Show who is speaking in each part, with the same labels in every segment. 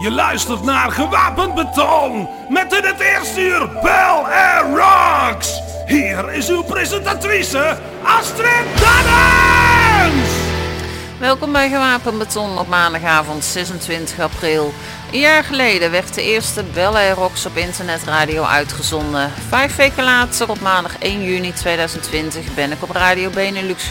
Speaker 1: Je luistert naar Gewapend Beton met in het eerste uur Bell Air Rocks. Hier is uw presentatrice Astrid Dannens.
Speaker 2: Welkom bij Gewapend Beton op maandagavond 26 april. Een jaar geleden werd de eerste Bel Air Rocks op internetradio uitgezonden. Vijf weken later, op maandag 1 juni 2020, ben ik op Radio Benelux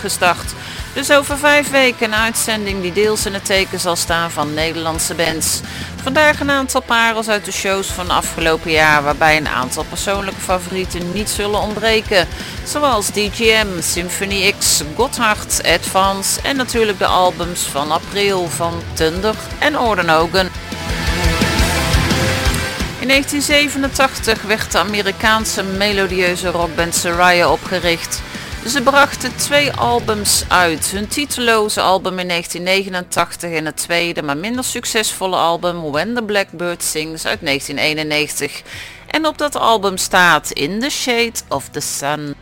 Speaker 2: gestart. Dus over vijf weken een uitzending die deels in het teken zal staan van Nederlandse bands. Vandaag een aantal parels uit de shows van afgelopen jaar, waarbij een aantal persoonlijke favorieten niet zullen ontbreken. Zoals DGM, Symphony X, Gotthard, Advance en natuurlijk de albums van april van Thunder en Ordenogen. In 1987 werd de Amerikaanse melodieuze rockband Soraya opgericht. Ze brachten twee albums uit. Hun titeloze album in 1989 en het tweede, maar minder succesvolle album When the Blackbird Sings uit 1991. En op dat album staat In the Shade of the Sun.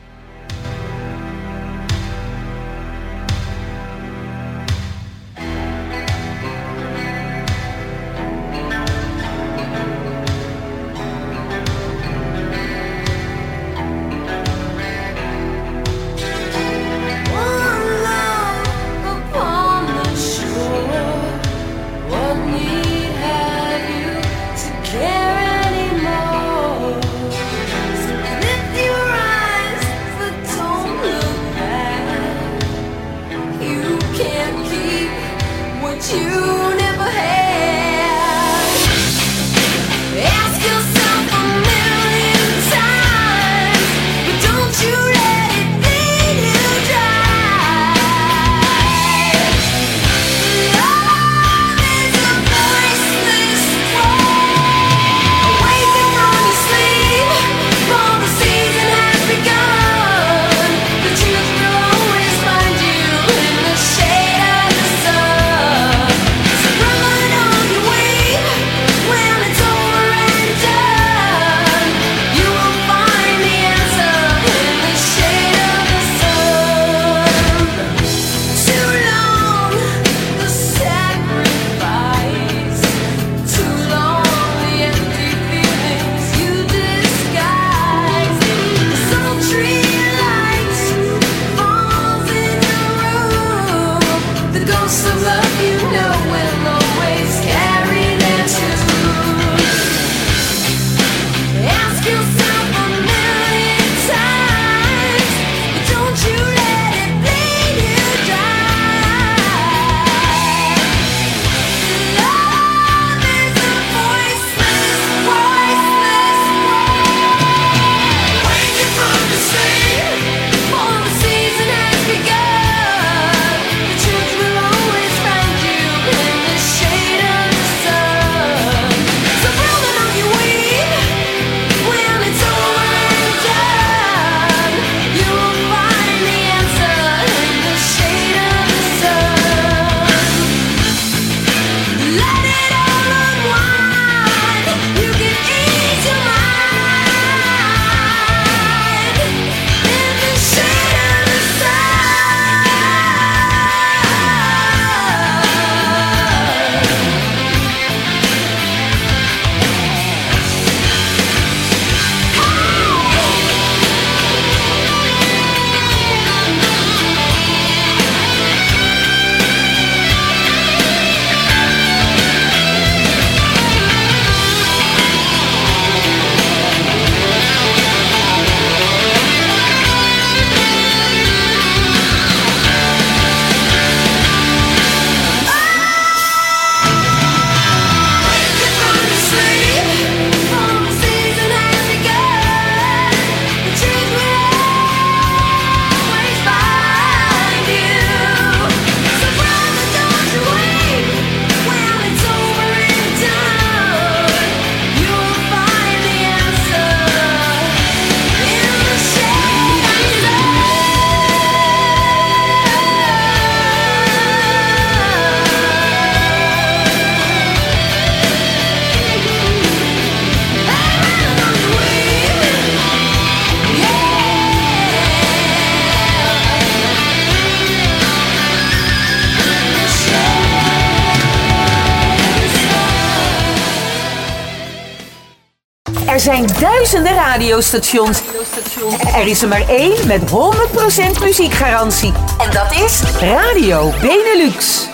Speaker 3: Er zijn duizenden radiostations. Er is er maar één met 100% muziekgarantie. En dat is Radio Benelux.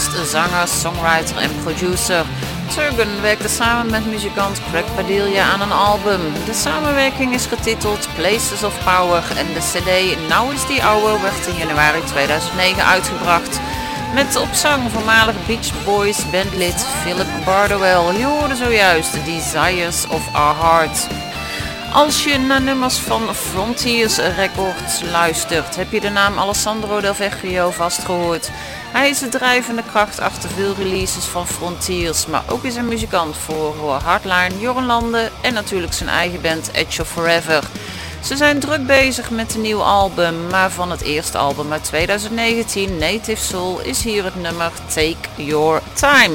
Speaker 3: Zanger, songwriter en producer. Turgon werkte samen met muzikant Craig Padilla aan een album. De samenwerking is getiteld Places of Power en de cd Now is the Hour werd in januari 2009 uitgebracht. Met op zang voormalig Beach Boys bandlid Philip Bardwell. Je hoorde zojuist Desires of Our Heart. Als je naar nummers van Frontiers Records luistert, heb je de naam Alessandro Del Vecchio vastgehoord. Hij is de drijvende kracht achter veel releases van Frontiers, maar ook is een muzikant voor Hardline, Jornlanden en natuurlijk zijn eigen band Edge of Forever. Ze zijn druk bezig met een nieuw album, maar van het eerste album uit 2019, Native Soul, is hier het nummer Take Your Time.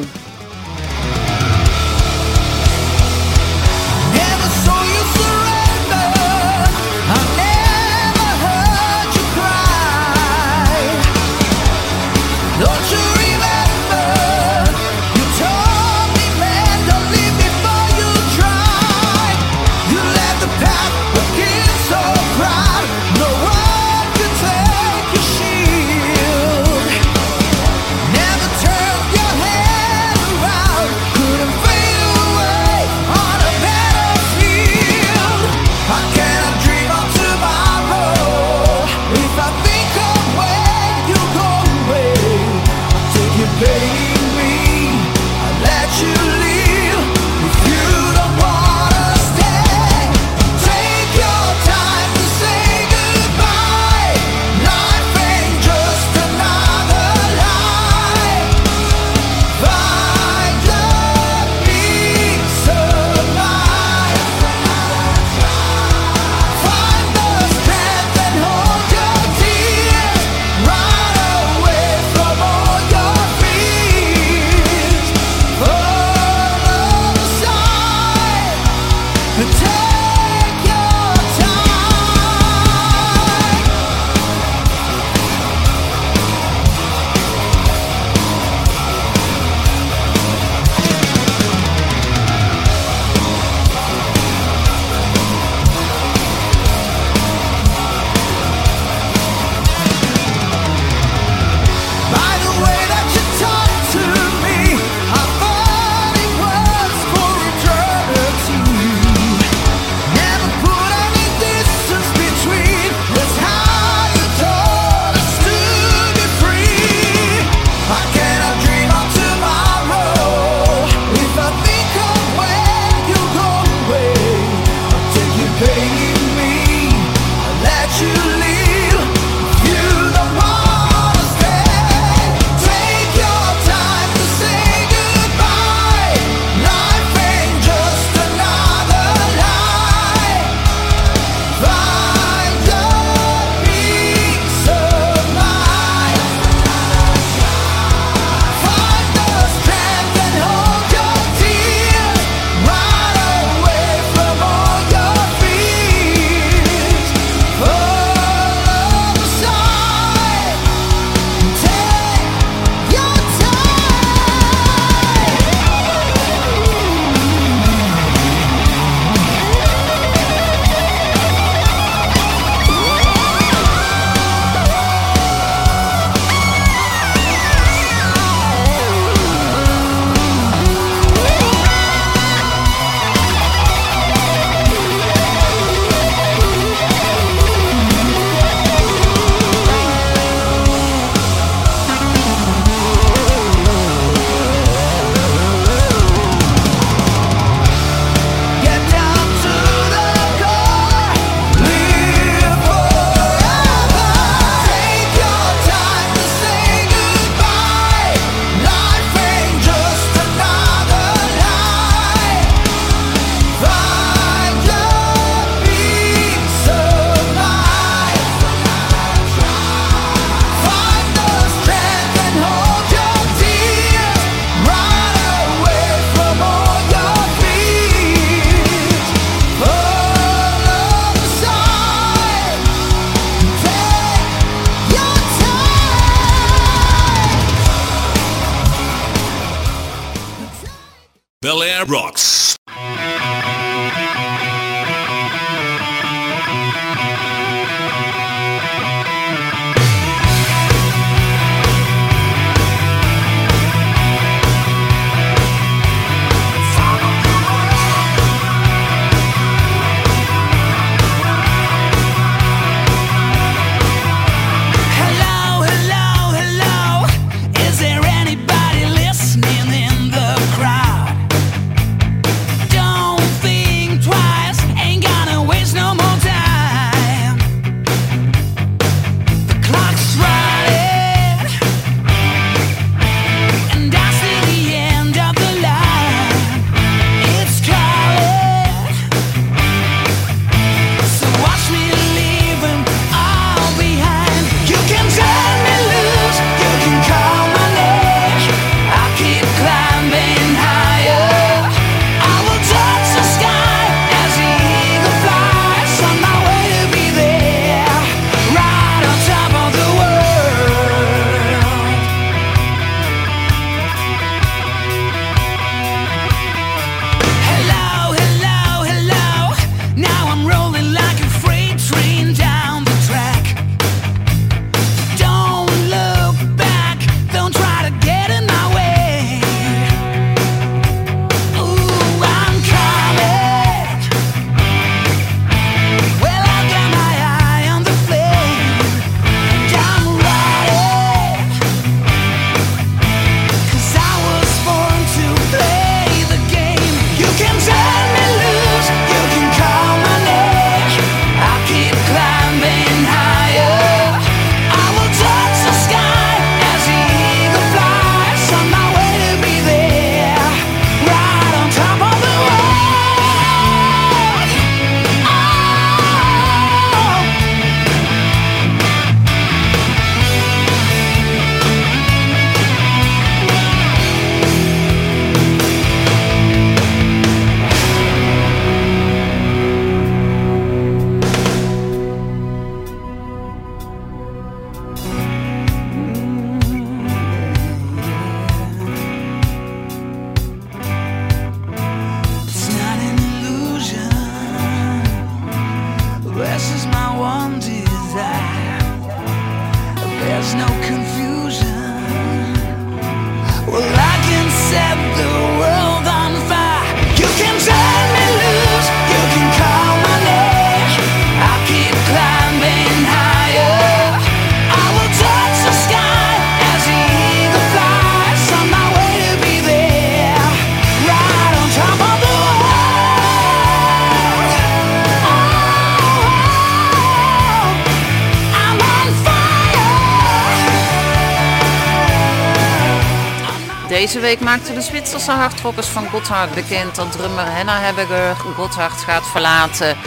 Speaker 4: Deze week maakten de Zwitserse hardrockers van Gotthard bekend dat drummer Henna Hebbiger Gotthard gaat verlaten.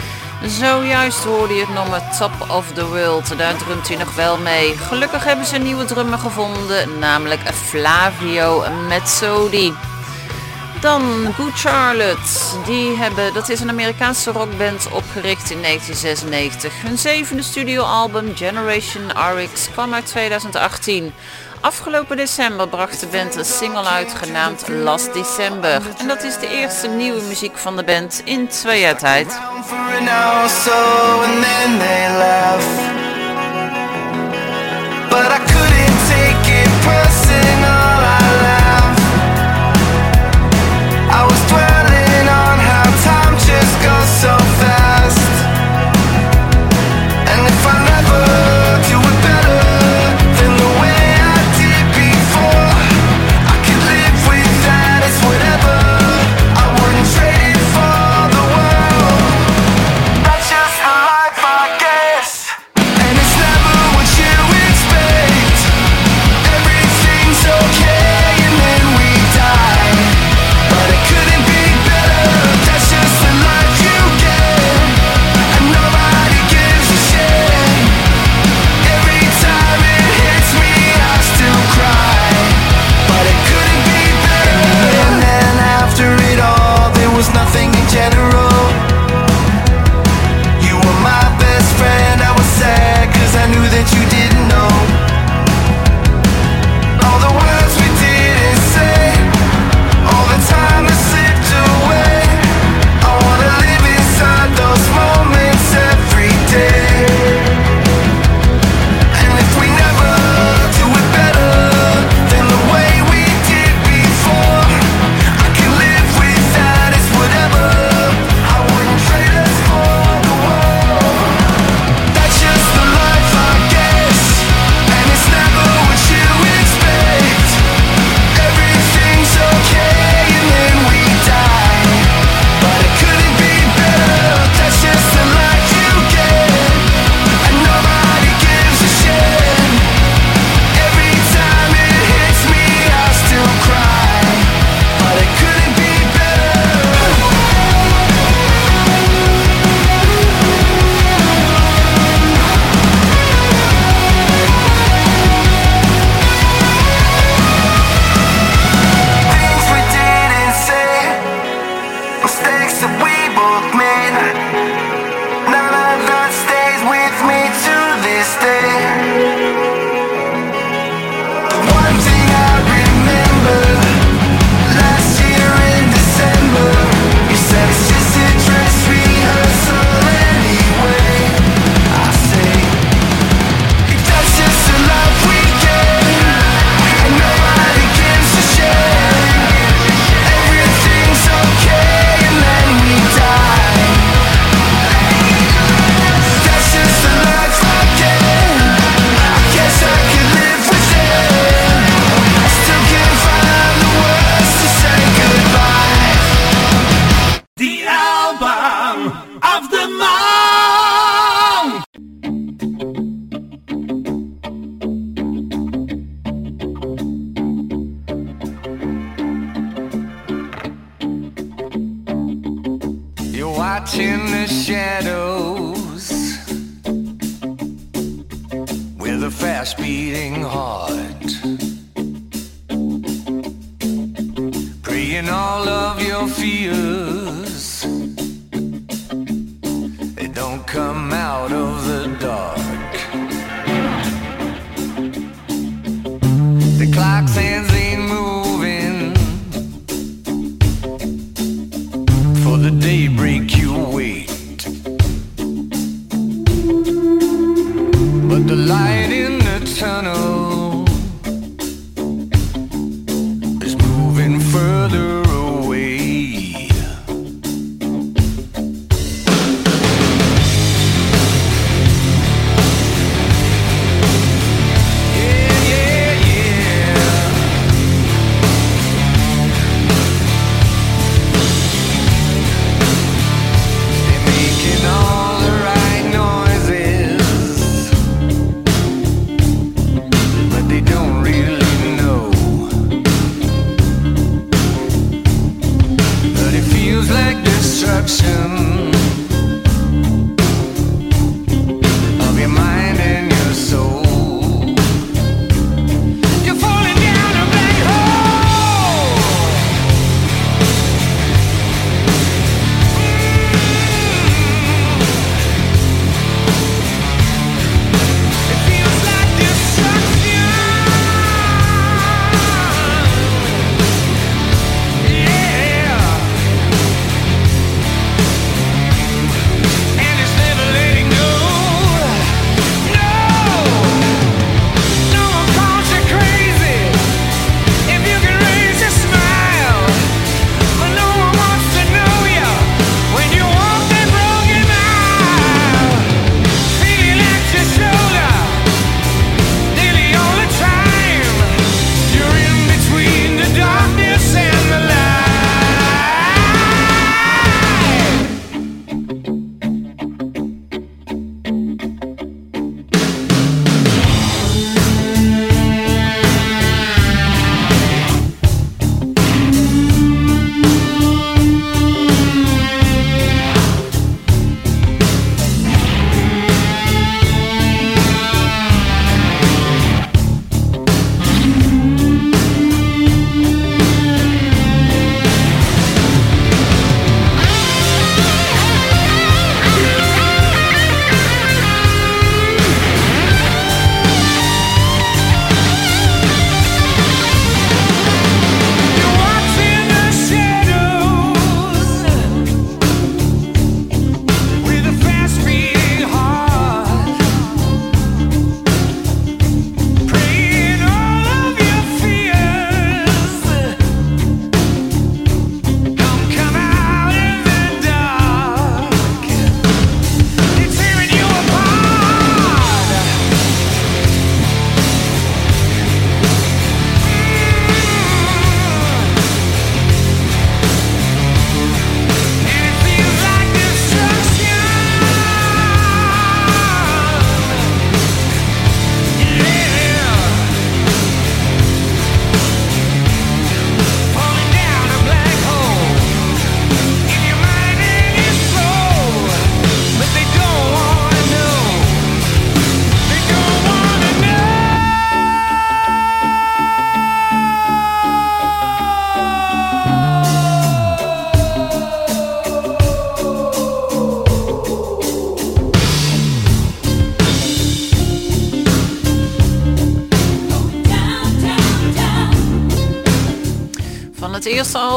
Speaker 4: Zojuist hoorde je het nummer Top of the World, daar drumt hij nog wel mee. Gelukkig hebben ze een nieuwe drummer gevonden, namelijk Flavio Mezzodi. Dan Good Charlotte. Die hebben, dat is een Amerikaanse rockband opgericht in 1996. Hun zevende studioalbum Generation RX kwam uit 2018. Afgelopen december bracht de band een single uit genaamd Last December. En dat is de eerste nieuwe muziek van de band in twee jaar tijd.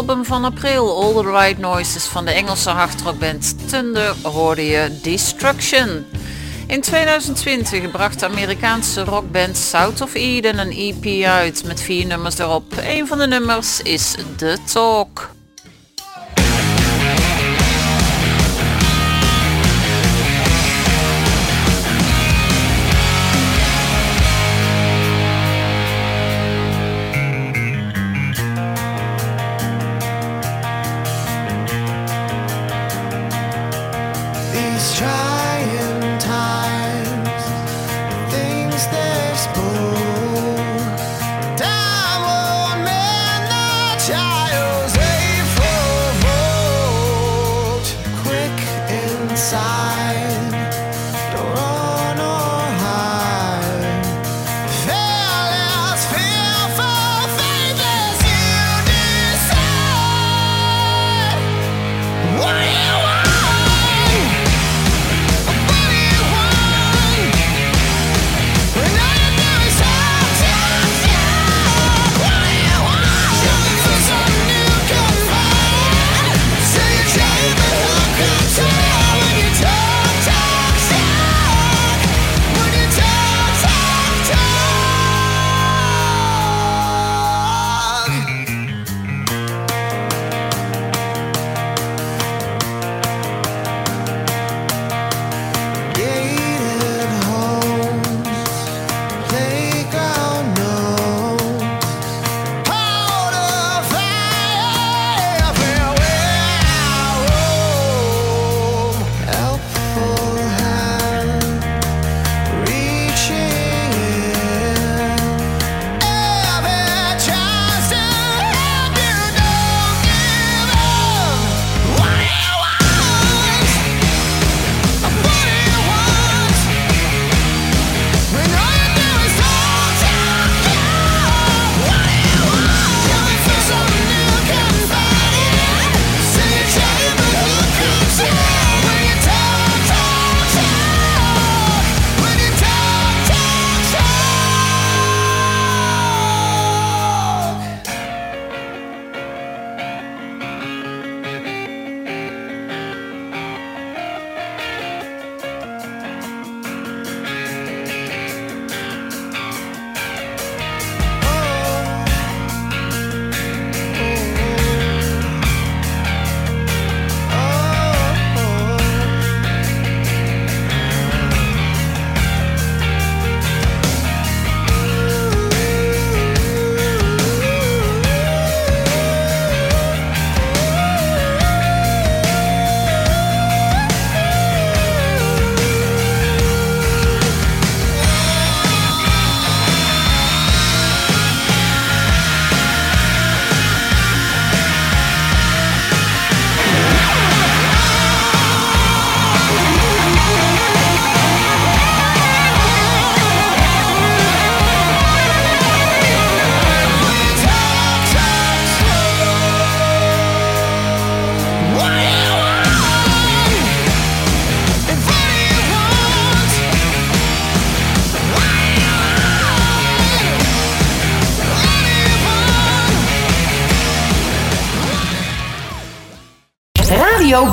Speaker 5: Album
Speaker 3: van april, All the Right Noises van de Engelse hardrockband Thunder, hoorde je Destruction. In 2020 bracht de Amerikaanse rockband South of Eden een EP uit met vier nummers erop. Een van de nummers is The Talk.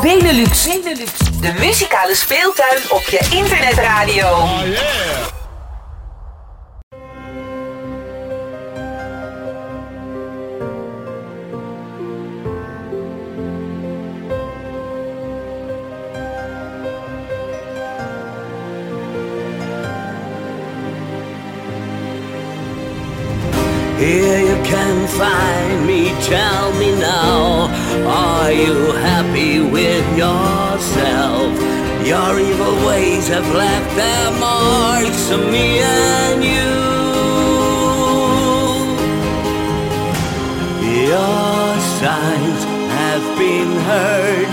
Speaker 6: Benelux. De muzikale speeltuin op je internetradio.
Speaker 7: Here Your evil ways have left their marks on me and you. Your signs have been heard,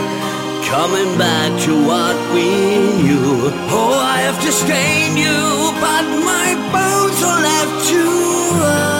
Speaker 7: coming back to what we knew. Oh, I have stain you, but my bones are left to rot.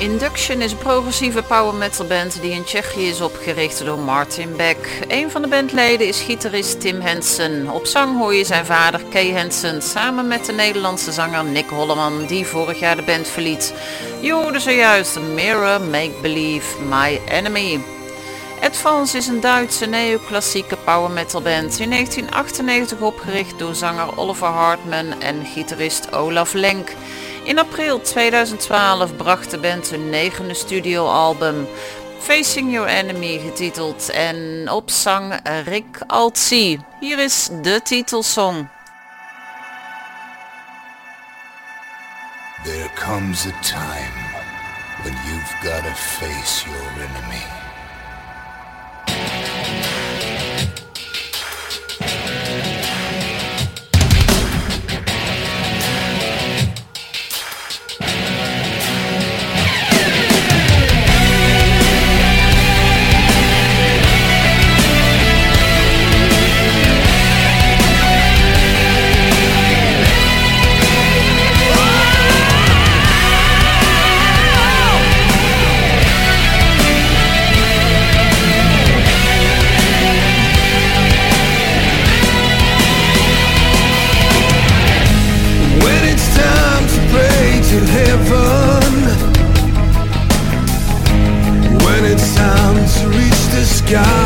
Speaker 2: Origin is een progressieve power metal band die in Tsjechië is opgericht door Martin Beck. Een van de bandleden is gitarist Tim Hensen. Op zang hoor je zijn vader Kay Hensen samen met de Nederlandse zanger Nick Holleman die vorig jaar de band verliet. Je hoorde zojuist Mirror Make Believe My Enemy. Advance is een Duitse neoclassieke power metal band in 1998 opgericht door zanger Oliver Hartman en gitarist Olaf Lenk. In april 2012 bracht de band hun negende studioalbum Facing Your Enemy getiteld en op zang Rick Altzie. Hier is de titelsong.
Speaker 3: There comes a time when you've face your enemy. God.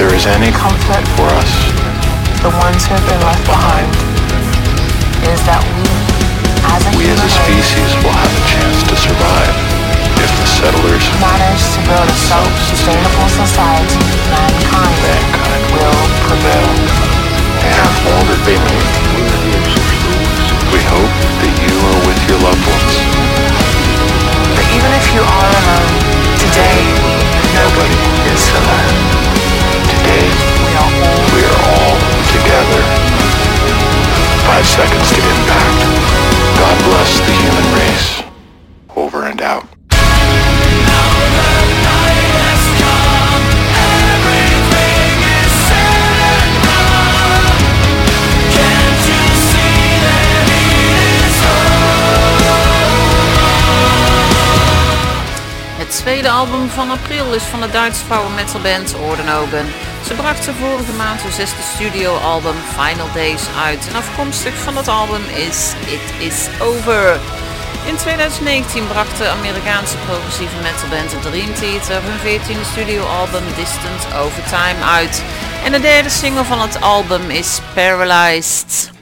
Speaker 8: There is any comfort for us,
Speaker 9: The ones who have been left behind is that we, as a
Speaker 8: we as a species will have a chance to survive. If the settlers
Speaker 9: manage to build a self-sustainable society, mankind,
Speaker 8: mankind
Speaker 9: will prevail.
Speaker 8: and all that they need. We hope that you are with your loved ones.
Speaker 9: But even if you are alone, today, nobody is alone.
Speaker 8: Today,
Speaker 9: We are all
Speaker 8: we are all together. Five seconds to impact. God bless the human race. Over and out. Now the night has come. Everything is set.
Speaker 2: Het tweede album van april is van de Duitse power metal band Ordenogen. Ze brachten vorige maand hun zesde studioalbum Final Days uit en afkomstig van dat album is It Is Over. In 2019 bracht de Amerikaanse progressieve metalband Dream Theater hun 14e studioalbum Distant Over Time uit. En de derde single van het album is Paralyzed.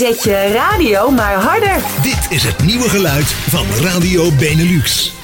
Speaker 6: Zet je radio maar harder.
Speaker 10: Dit is het nieuwe geluid van Radio Benelux.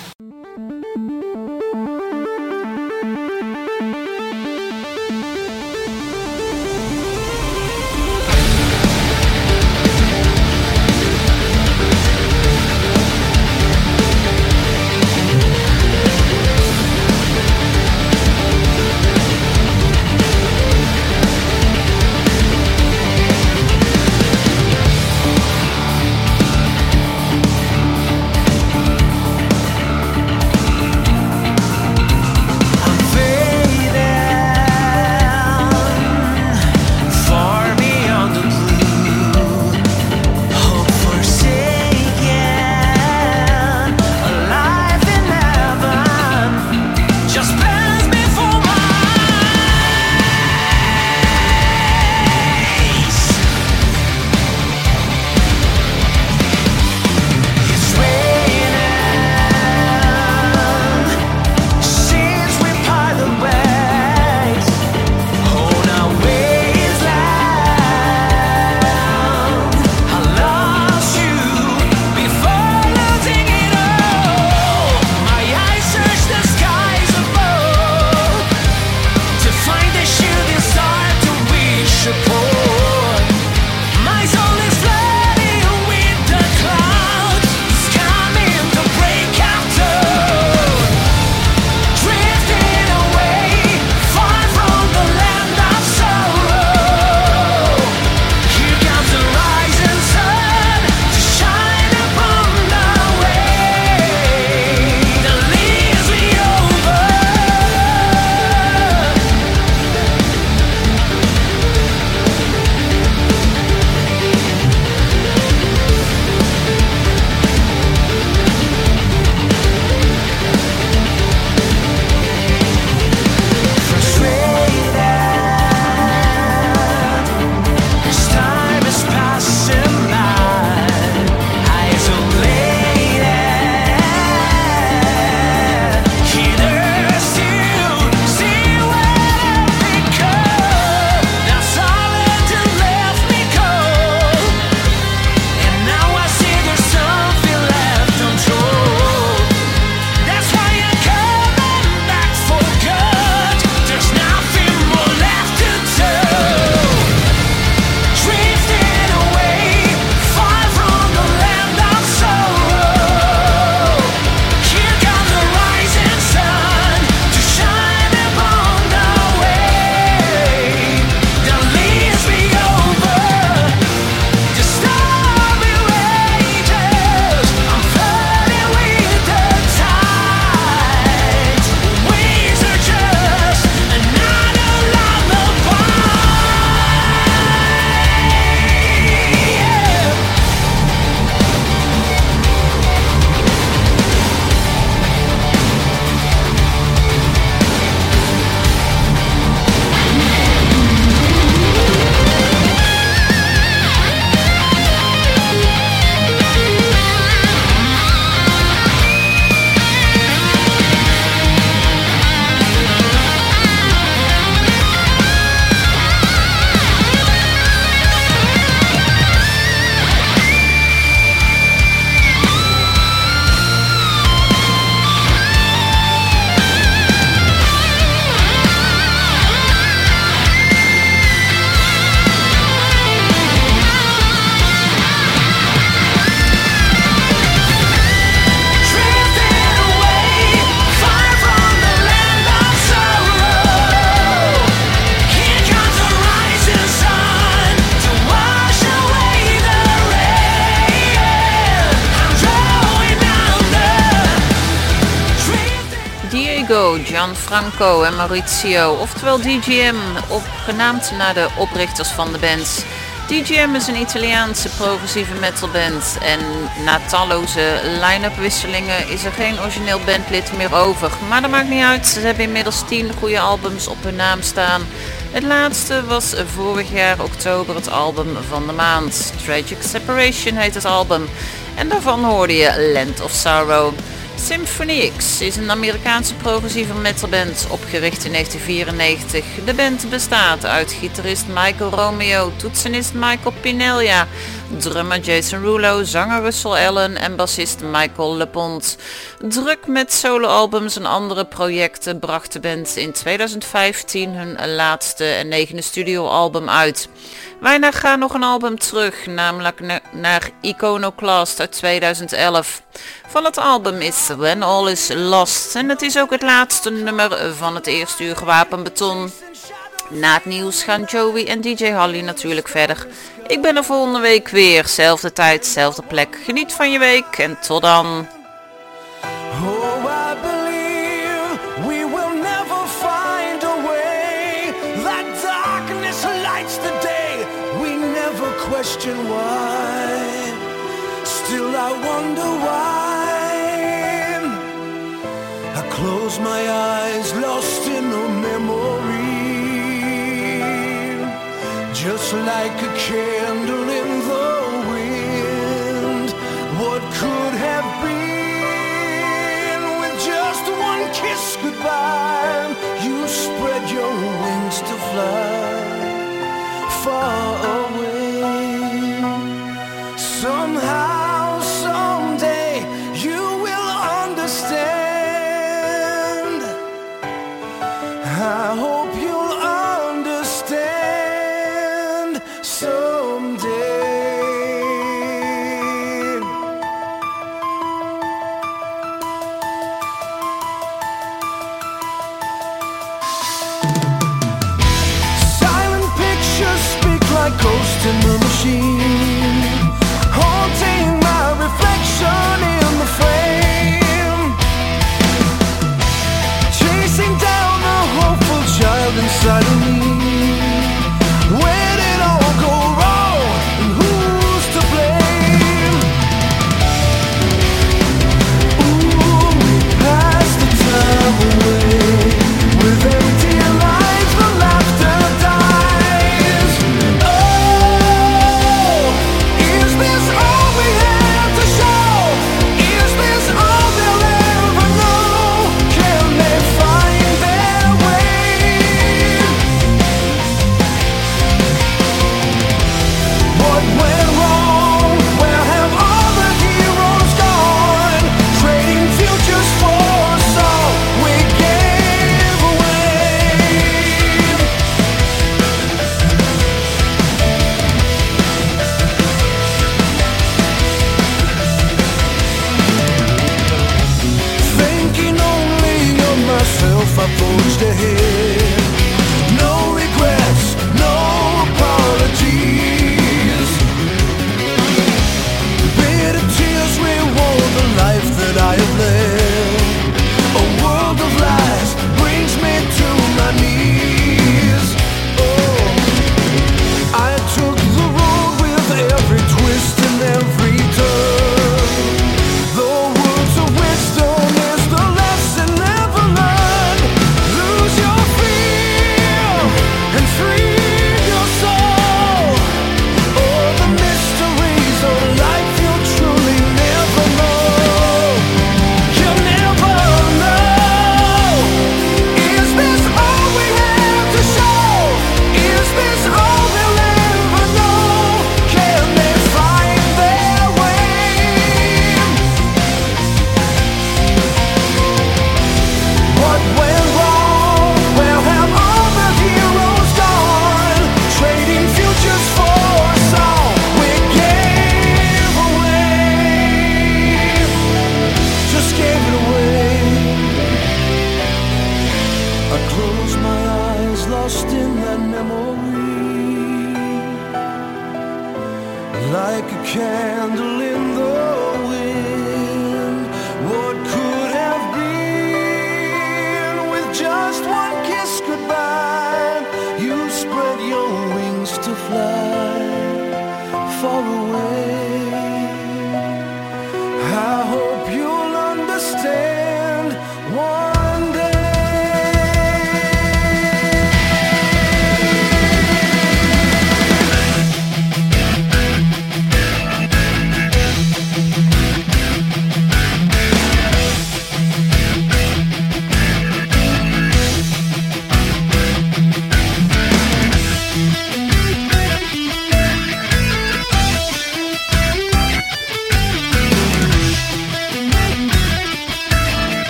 Speaker 2: En Maurizio, oftewel DGM, opgenaamd naar de oprichters van de band. DGM is een Italiaanse progressieve metalband en na talloze line-up wisselingen is er geen origineel bandlid meer over. Maar dat maakt niet uit, ze hebben inmiddels 10 goede albums op hun naam staan. Het laatste was vorig jaar oktober het album van de maand. Tragic Separation heet het album en daarvan hoorde je Land of Sorrow. Symphony X is een Amerikaanse progressieve metalband opgericht in 1994. De band bestaat uit gitarist Michael Romeo, toetsenist Michael Pinelia, drummer Jason Rulo, zanger Russell Allen en bassist Michael LePont. Druk met soloalbums en andere projecten bracht de band in 2015 hun laatste en negende studioalbum uit. Wij gaan nog een album terug, namelijk naar Iconoclast uit 2011 van het album is When All Is Lost. En het is ook het laatste nummer van het eerste uur Gewapen Beton. Na het nieuws gaan Joey en DJ Holly natuurlijk verder. Ik ben er volgende week weer. Zelfde tijd, zelfde plek. Geniet van je week en tot dan.
Speaker 3: question my eyes lost in a memory. Just like a candle in the wind what could